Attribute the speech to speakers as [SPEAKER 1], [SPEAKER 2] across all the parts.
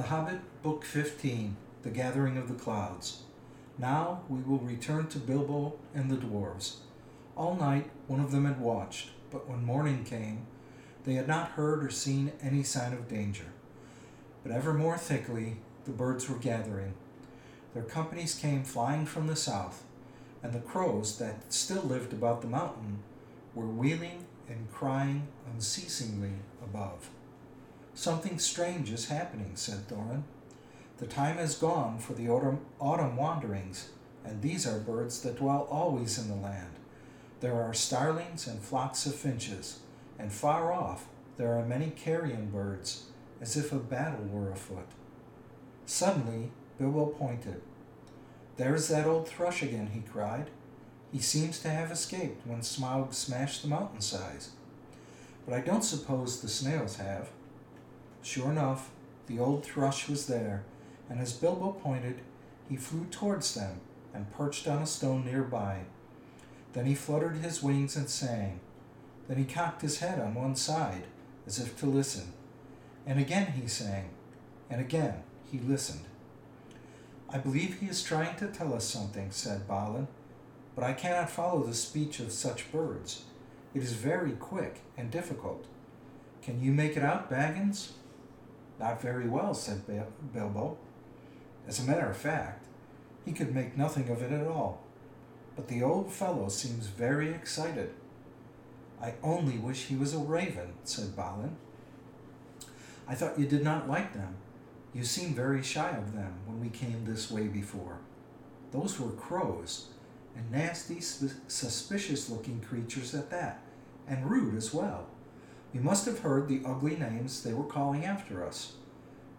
[SPEAKER 1] The Hobbit, Book 15 The Gathering of the Clouds. Now we will return to Bilbo and the dwarves. All night one of them had watched, but when morning came, they had not heard or seen any sign of danger. But ever more thickly the birds were gathering. Their companies came flying from the south, and the crows that still lived about the mountain were wheeling and crying unceasingly above. Something strange is happening, said Thorin. The time is gone for the autumn, autumn wanderings, and these are birds that dwell always in the land. There are starlings and flocks of finches, and far off there are many carrion birds, as if a battle were afoot. Suddenly, Bilbo pointed. There's that old thrush again, he cried. He seems to have escaped when Smaug smashed the mountainsides. But I don't suppose the snails have. Sure enough, the old thrush was there, and as Bilbo pointed, he flew towards them and perched on a stone nearby. Then he fluttered his wings and sang. Then he cocked his head on one side, as if to listen. And again he sang, and again he listened. I believe he is trying to tell us something, said Balin, but I cannot follow the speech of such birds. It is very quick and difficult. Can you make it out, Baggins? Not very well, said Bilbo. As a matter of fact, he could make nothing of it at all. But the old fellow seems very excited. I only wish he was a raven, said Balin. I thought you did not like them. You seemed very shy of them when we came this way before. Those were crows, and nasty, suspicious looking creatures at that, and rude as well. You must have heard the ugly names they were calling after us.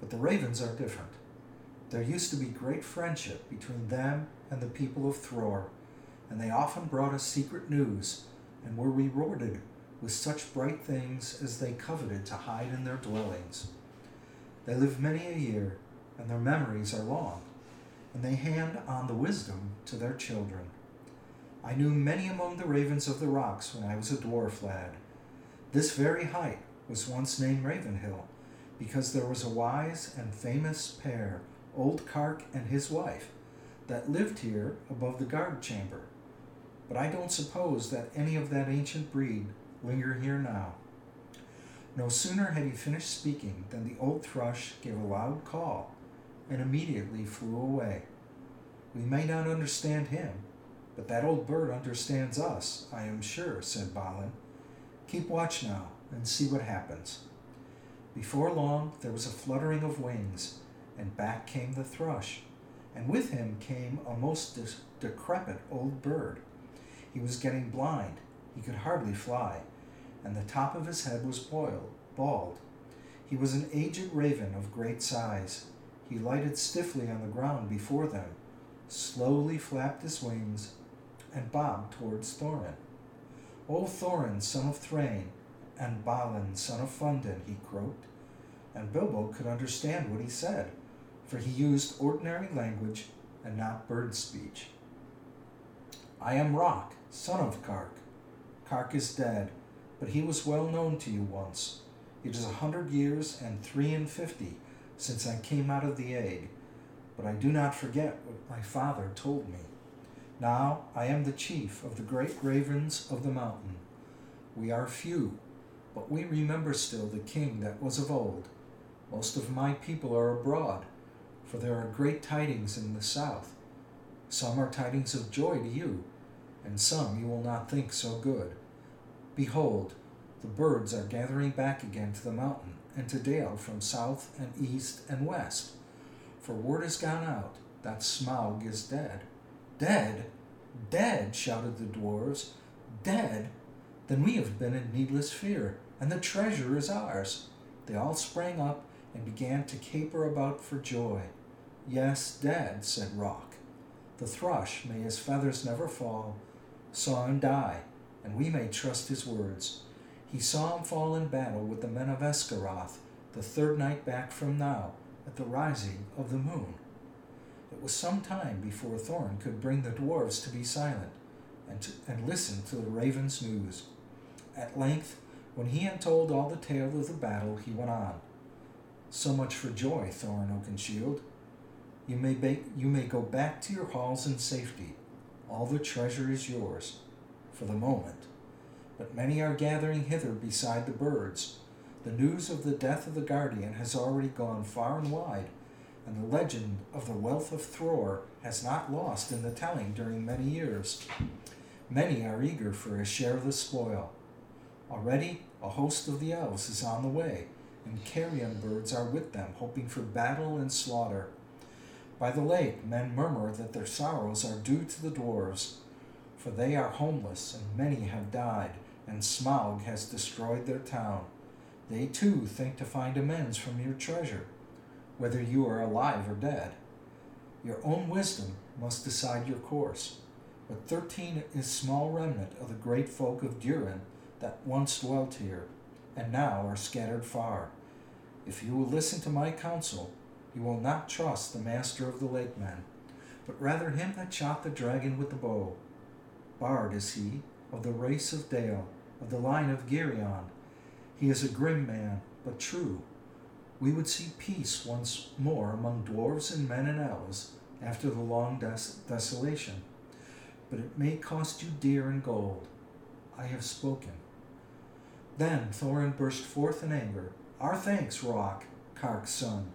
[SPEAKER 1] But the ravens are different. There used to be great friendship between them and the people of Thror, and they often brought us secret news and were rewarded with such bright things as they coveted to hide in their dwellings. They live many a year, and their memories are long, and they hand on the wisdom to their children. I knew many among the ravens of the rocks when I was a dwarf lad. This very height was once named Ravenhill, because there was a wise and famous pair, old Carc and his wife, that lived here above the guard chamber. But I don't suppose that any of that ancient breed linger here now. No sooner had he finished speaking than the old thrush gave a loud call and immediately flew away. We may not understand him, but that old bird understands us, I am sure, said Balin. Keep watch now and see what happens. Before long, there was a fluttering of wings, and back came the thrush, and with him came a most decrepit old bird. He was getting blind, he could hardly fly, and the top of his head was boiled, bald. He was an aged raven of great size. He lighted stiffly on the ground before them, slowly flapped his wings, and bobbed towards Thorin. O Thorin, son of Thrain, and Balin, son of Fundin, he croaked, and Bilbo could understand what he said, for he used ordinary language and not bird speech. I am Rock, son of Carc. Carc is dead, but he was well known to you once. It is a hundred years and three and fifty since I came out of the egg, but I do not forget what my father told me. Now I am the chief of the great ravens of the mountain. We are few, but we remember still the king that was of old. Most of my people are abroad, for there are great tidings in the south. Some are tidings of joy to you, and some you will not think so good. Behold, the birds are gathering back again to the mountain and to Dale from south and east and west. For word has gone out that Smaug is dead. Dead? Dead? shouted the dwarfs. Dead? Then we have been in needless fear, and the treasure is ours. They all sprang up and began to caper about for joy. Yes, dead, said Rock. The thrush, may his feathers never fall, saw him die and we may trust his words. He saw him fall in battle with the men of Esgaroth the third night back from now, at the rising of the moon. It was some time before Thorin could bring the dwarfs to be silent and, to, and listen to the raven's news. At length, when he had told all the tale of the battle, he went on. So much for joy, Thorin Oakenshield. You may, ba- you may go back to your halls in safety. All the treasure is yours, for the moment. But many are gathering hither beside the birds. The news of the death of the guardian has already gone far and wide, and the legend of the wealth of Thror has not lost in the telling during many years. Many are eager for a share of the spoil. Already a host of the elves is on the way, and carrion birds are with them, hoping for battle and slaughter. By the lake, men murmur that their sorrows are due to the dwarves, for they are homeless, and many have died, and Smaug has destroyed their town. They too think to find amends from your treasure, whether you are alive or dead. Your own wisdom must decide your course. But thirteen is small remnant of the great folk of Durin that once dwelt here, and now are scattered far. If you will listen to my counsel, you will not trust the master of the lake men, but rather him that shot the dragon with the bow. Bard is he, of the race of Dale, of the line of Girion. He is a grim man, but true. We would see peace once more among dwarves and men and elves after the long des- desolation. But it may cost you dear in gold. I have spoken. Then Thorin burst forth in anger. Our thanks, Rock, Carc's son.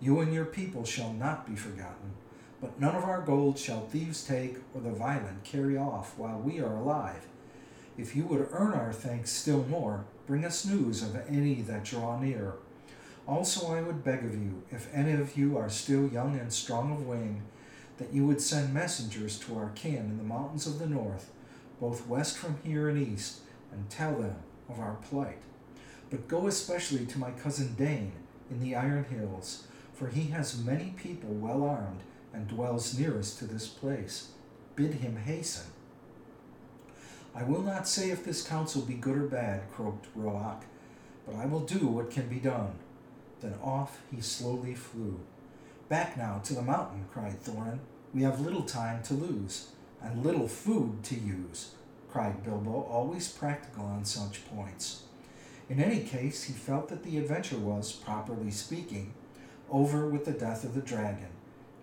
[SPEAKER 1] You and your people shall not be forgotten. But none of our gold shall thieves take or the violent carry off while we are alive. If you would earn our thanks still more, bring us news of any that draw near. Also, I would beg of you, if any of you are still young and strong of wing, that you would send messengers to our kin in the mountains of the north, both west from here and east, and tell them of our plight. But go especially to my cousin Dain in the Iron Hills, for he has many people well armed and dwells nearest to this place. Bid him hasten. I will not say if this counsel be good or bad, croaked Roäc, but I will do what can be done. Then off he slowly flew. Back now to the mountain, cried Thorin. We have little time to lose, and little food to use, cried Bilbo, always practical on such points. In any case, he felt that the adventure was, properly speaking, over with the death of the dragon,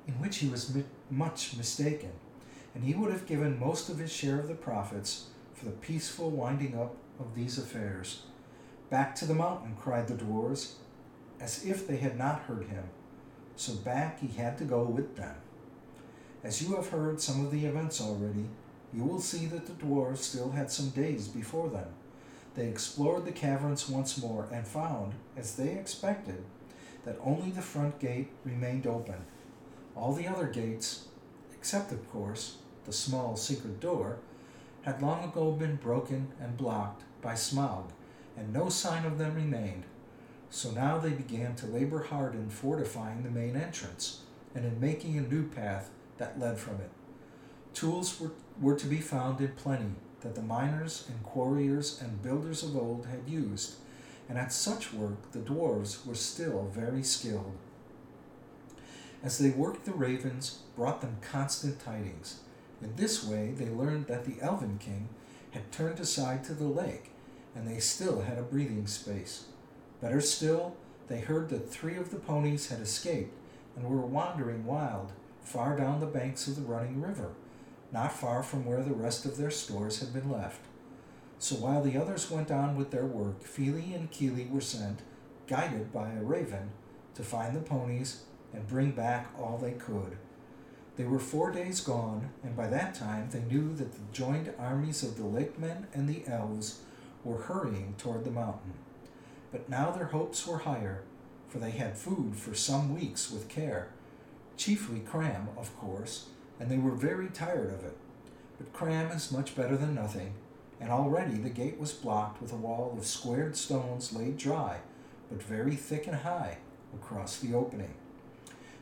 [SPEAKER 1] in which he was mi- much mistaken, and he would have given most of his share of the profits for the peaceful winding up of these affairs. Back to the mountain, cried the dwarfs, as if they had not heard him. So back he had to go with them. As you have heard some of the events already, you will see that the dwarves still had some days before them. They explored the caverns once more and found, as they expected, that only the front gate remained open. All the other gates, except of course the small secret door, had long ago been broken and blocked by Smaug, and no sign of them remained. So now they began to labor hard in fortifying the main entrance and in making a new path that led from it. Tools were, were to be found in plenty that the miners and quarriers and builders of old had used, and at such work the dwarves were still very skilled. As they worked, the ravens brought them constant tidings. In this way, they learned that the Elven King had turned aside to the lake, and they still had a breathing space. Better still, they heard that three of the ponies had escaped and were wandering wild far down the banks of the running river, not far from where the rest of their stores had been left. So while the others went on with their work, Fili and Kili were sent, guided by a raven, to find the ponies and bring back all they could. They were four days gone, and by that time they knew that the joined armies of the Lakemen and the Elves were hurrying toward the mountain. But now their hopes were higher, for they had food for some weeks with care, chiefly cram, of course, and they were very tired of it. But cram is much better than nothing, and already the gate was blocked with a wall of squared stones laid dry, but very thick and high, across the opening.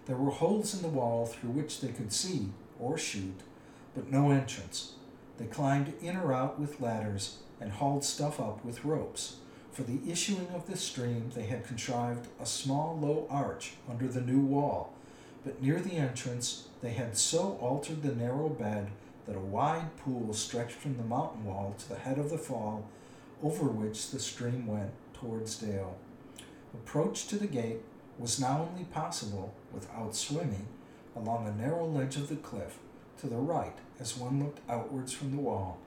[SPEAKER 1] There were holes in the wall through which they could see or shoot, but no entrance. They climbed in or out with ladders and hauled stuff up with ropes. For the issuing of the stream, they had contrived a small low arch under the new wall, but near the entrance they had so altered the narrow bed that a wide pool stretched from the mountain wall to the head of the fall, over which the stream went towards Dale. Approach to the gate was now only possible without swimming along a narrow ledge of the cliff to the right as one looked outwards from the wall.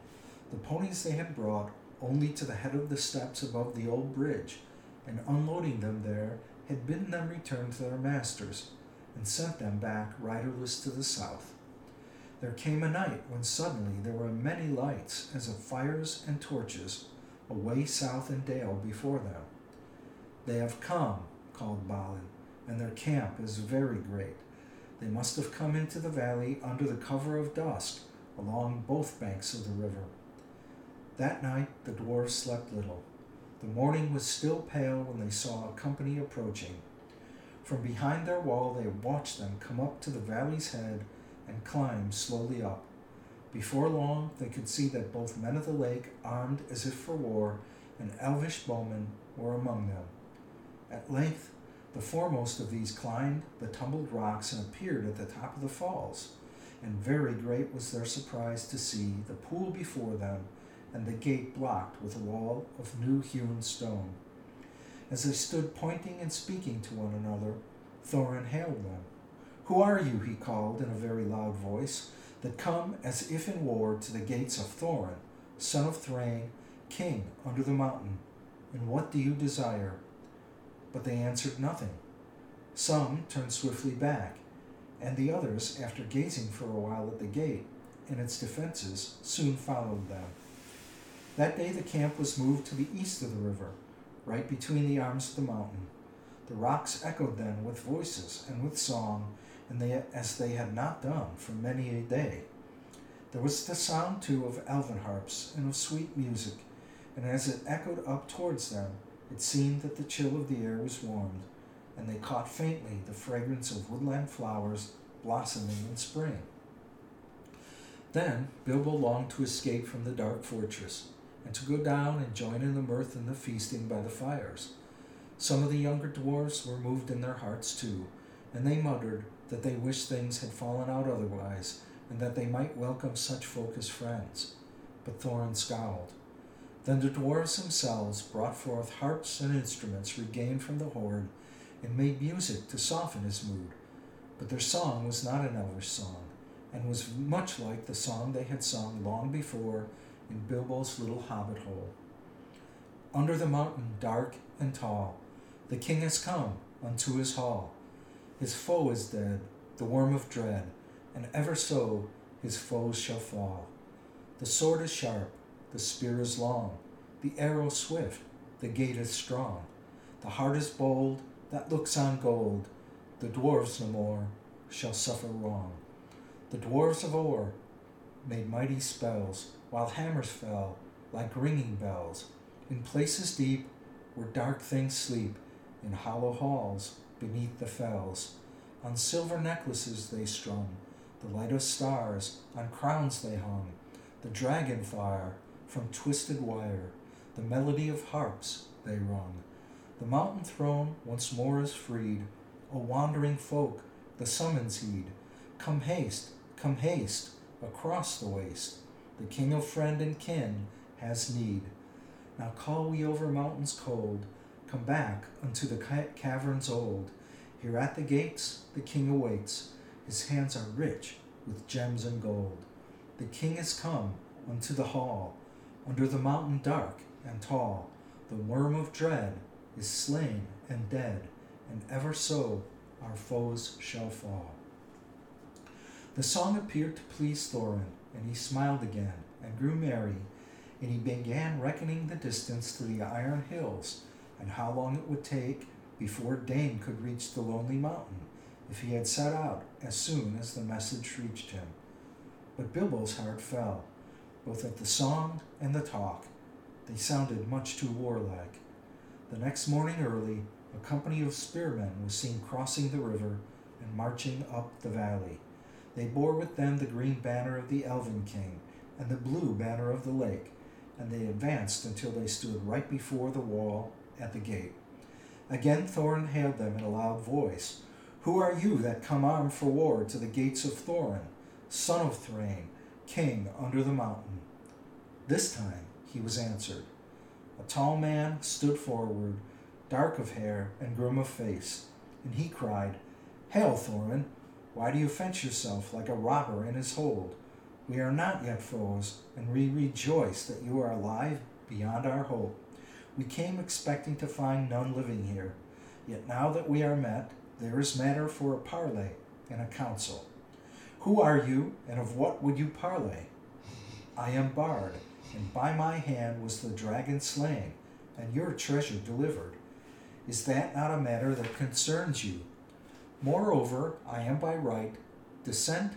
[SPEAKER 1] The ponies they had brought only to the head of the steps above the old bridge, and unloading them there had bidden them return to their masters, and sent them back riderless to the south. There came a night when suddenly there were many lights as of fires and torches away south in dale before them. They have come, called Balin, and their camp is very great. They must have come into the valley under the cover of dusk along both banks of the river. That night the dwarfs slept little. The morning was still pale when they saw a company approaching. From behind their wall they watched them come up to the valley's head and climb slowly up. Before long they could see that both men of the lake, armed as if for war, and elvish bowmen were among them. At length the foremost of these climbed the tumbled rocks and appeared at the top of the falls, and very great was their surprise to see the pool before them and the gate blocked with a wall of new hewn stone. As they stood pointing and speaking to one another, Thorin hailed them. Who are you, he called in a very loud voice, that come as if in war to the gates of Thorin, son of Thrain, king under the mountain? And what do you desire? But they answered nothing. Some turned swiftly back, and the others, after gazing for a while at the gate and its defenses, soon followed them. That day the camp was moved to the east of the river, right between the arms of the mountain. The rocks echoed then with voices and with song, and they, as they had not done for many a day. There was the sound too of elven harps and of sweet music, and as it echoed up towards them, it seemed that the chill of the air was warmed, and they caught faintly the fragrance of woodland flowers blossoming in spring. Then Bilbo longed to escape from the dark fortress, and to go down and join in the mirth and the feasting by the fires. Some of the younger dwarfs were moved in their hearts too, and they muttered that they wished things had fallen out otherwise, and that they might welcome such folk as friends. But Thorin scowled. Then the dwarfs themselves brought forth harps and instruments regained from the hoard, and made music to soften his mood. But their song was not an elvish song, and was much like the song they had sung long before in Bilbo's little hobbit hole. Under the mountain, dark and tall, the king has come unto his hall. His foe is dead, the worm of dread, and ever so his foes shall fall. The sword is sharp, the spear is long, the arrow swift, the gate is strong. The heart is bold that looks on gold. The dwarfs no more shall suffer wrong. The dwarfs of Or made mighty spells while hammers fell like ringing bells in places deep where dark things sleep in hollow halls beneath the fells. On silver necklaces they strung the light of stars, on crowns they hung the dragon fire from twisted wire, the melody of harps they rung. The mountain throne once more is freed, O wandering folk, the summons heed. Come haste, come haste, across the waste the King of friend and kin, has need. Now call we over mountains cold, come back unto the caverns old. Here at the gates the King awaits, his hands are rich with gems and gold. The King is come unto the hall, under the mountain dark and tall. The worm of dread is slain and dead, and ever so our foes shall fall. The song appeared to please Thorin, and he smiled again and grew merry, and he began reckoning the distance to the iron hills and how long it would take before Dain could reach the lonely mountain if he had set out as soon as the message reached him. But Bilbo's heart fell, both at the song and the talk. They sounded much too warlike. The next morning early, a company of spearmen was seen crossing the river and marching up the valley. They bore with them the green banner of the Elven King and the blue banner of the lake, and they advanced until they stood right before the wall at the gate. Again Thorin hailed them in a loud voice Who are you that come armed for war to the gates of Thorin, son of Thrain, king under the mountain? This time he was answered. A tall man stood forward, dark of hair and grim of face. and he cried, Hail, Thorin! Why do you fence yourself like a robber in his hold? We are not yet foes, and we rejoice that you are alive beyond our hope. We came expecting to find none living here, yet now that we are met, there is matter for a parley and a council. Who are you, and of what would you parley? I am Bard, and by my hand was the dragon slain, and your treasure delivered. Is that not a matter that concerns you? Moreover, I am by right descent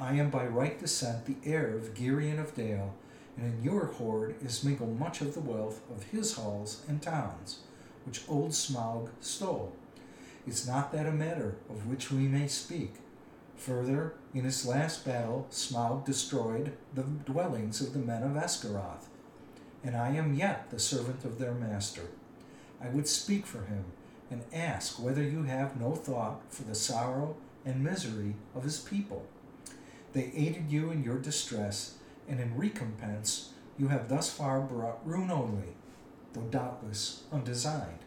[SPEAKER 1] I am by right descent the heir of Girion of Dale, and in your hoard is mingled much of the wealth of his halls and towns, which old Smaug stole. Is not that a matter of which we may speak? Further, in his last battle, Smaug destroyed the dwellings of the men of Esgaroth, and I am yet the servant of their master. I would speak for him, and ask whether you have no thought for the sorrow and misery of his people. They aided you in your distress, and in recompense you have thus far brought ruin only, though doubtless undesigned.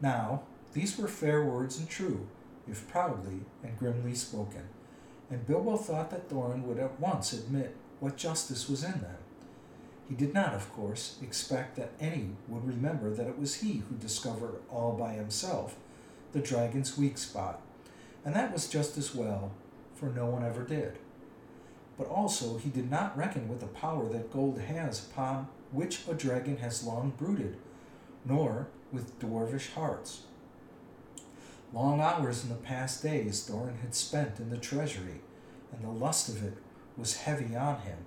[SPEAKER 1] Now, these were fair words and true, if proudly and grimly spoken, and Bilbo thought that Thorin would at once admit what justice was in them. He did not, of course, expect that any would remember that it was he who discovered all by himself the dragon's weak spot, and that was just as well, for no one ever did. But also he did not reckon with the power that gold has upon which a dragon has long brooded, nor with dwarvish hearts. Long hours in the past days Thorin had spent in the treasury, and the lust of it was heavy on him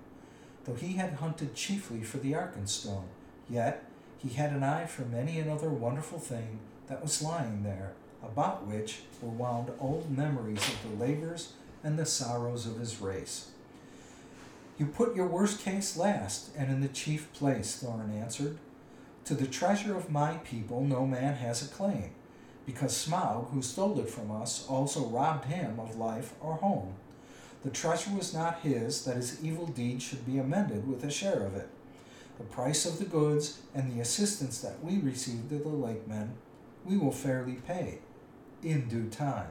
[SPEAKER 1] Though he had hunted chiefly for the Arkenstone, yet he had an eye for many another wonderful thing that was lying there, about which were wound old memories of the labors and the sorrows of his race. You put your worst case last, and in the chief place, Thorin answered. To the treasure of my people no man has a claim, because Smaug, who stole it from us, also robbed him of life or home. The treasure was not his, that his evil deed should be amended with a share of it. The price of the goods and the assistance that we received of the lake men we will fairly pay, in due time.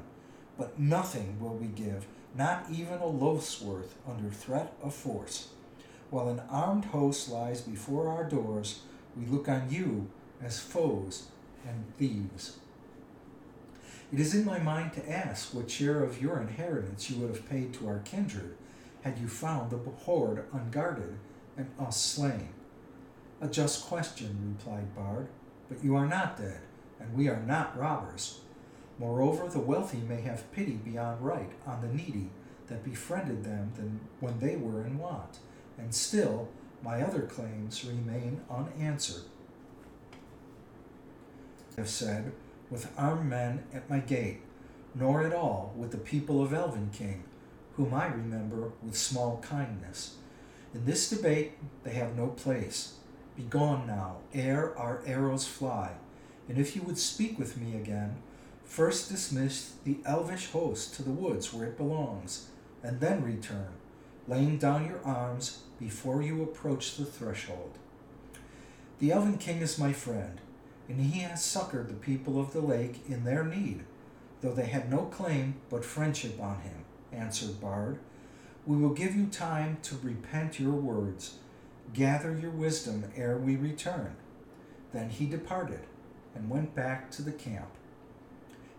[SPEAKER 1] But nothing will we give, not even a loaf's worth, under threat of force. While an armed host lies before our doors, we look on you as foes and thieves. It is in my mind to ask what share of your inheritance you would have paid to our kindred had you found the hoard unguarded and us slain. A just question, replied Bard, but you are not dead, and we are not robbers. Moreover, the wealthy may have pity beyond right on the needy that befriended them when they were in want, and still my other claims remain unanswered. I have said, with armed men at my gate, nor at all with the people of Elven King, whom I remember with small kindness. In this debate they have no place. Begone now, ere our arrows fly, and if you would speak with me again, first dismiss the elvish host to the woods where it belongs, and then return, laying down your arms before you approach the threshold. The Elven King is my friend, and he has succored the people of the lake in their need, though they had no claim but friendship on him, answered Bard. We will give you time to repent your words. Gather your wisdom ere we return. Then he departed and went back to the camp.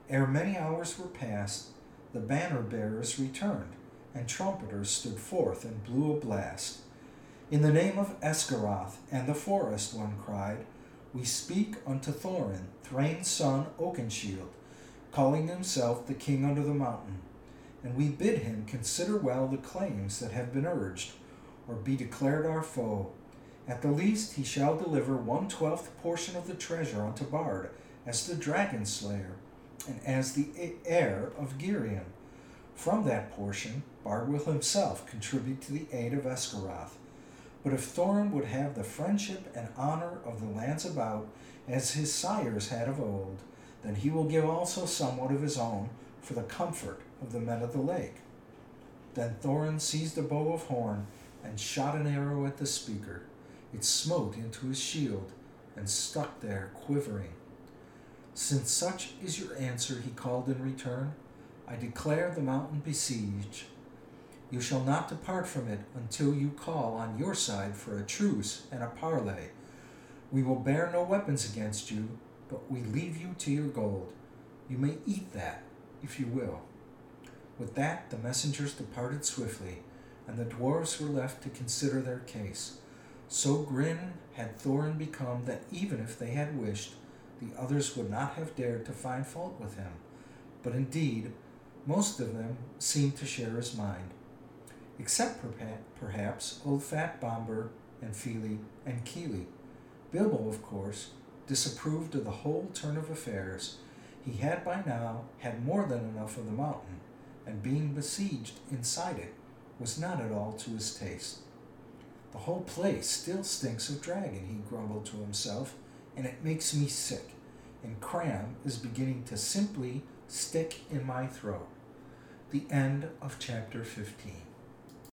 [SPEAKER 1] Ere many hours were passed, the banner bearers returned, and trumpeters stood forth and blew a blast. In the name of Esgaroth and the forest, one cried, we speak unto Thorin, Thrain's son Oakenshield, calling himself the king under the mountain. And we bid him consider well the claims that have been urged, or be declared our foe. At the least he shall deliver one twelfth portion of the treasure unto Bard, as the dragon slayer, and as the heir of Girion. From that portion, Bard will himself contribute to the aid of Esgaroth but if Thorin would have the friendship and honor of the lands about, as his sires had of old, then he will give also somewhat of his own for the comfort of the men of the lake. Then Thorin seized a bow of horn and shot an arrow at the speaker. It smote into his shield and stuck there quivering. Since such is your answer, he called in return, I declare the mountain besieged. You shall not depart from it until you call on your side for a truce and a parley. We will bear no weapons against you, but we leave you to your gold. You may eat that, if you will. With that, the messengers departed swiftly, and the dwarfs were left to consider their case. So grim had Thorin become that even if they had wished, the others would not have dared to find fault with him. But indeed, most of them seemed to share his mind except perhaps old Fat Bombur and Fili and Kili. Bilbo, of course, disapproved of the whole turn of affairs. He had by now had more than enough of the mountain, and being besieged inside it was not at all to his taste. The whole place still stinks of dragon, he grumbled to himself, and it makes me sick, and cram is beginning to simply stick in my throat. The end of chapter 15.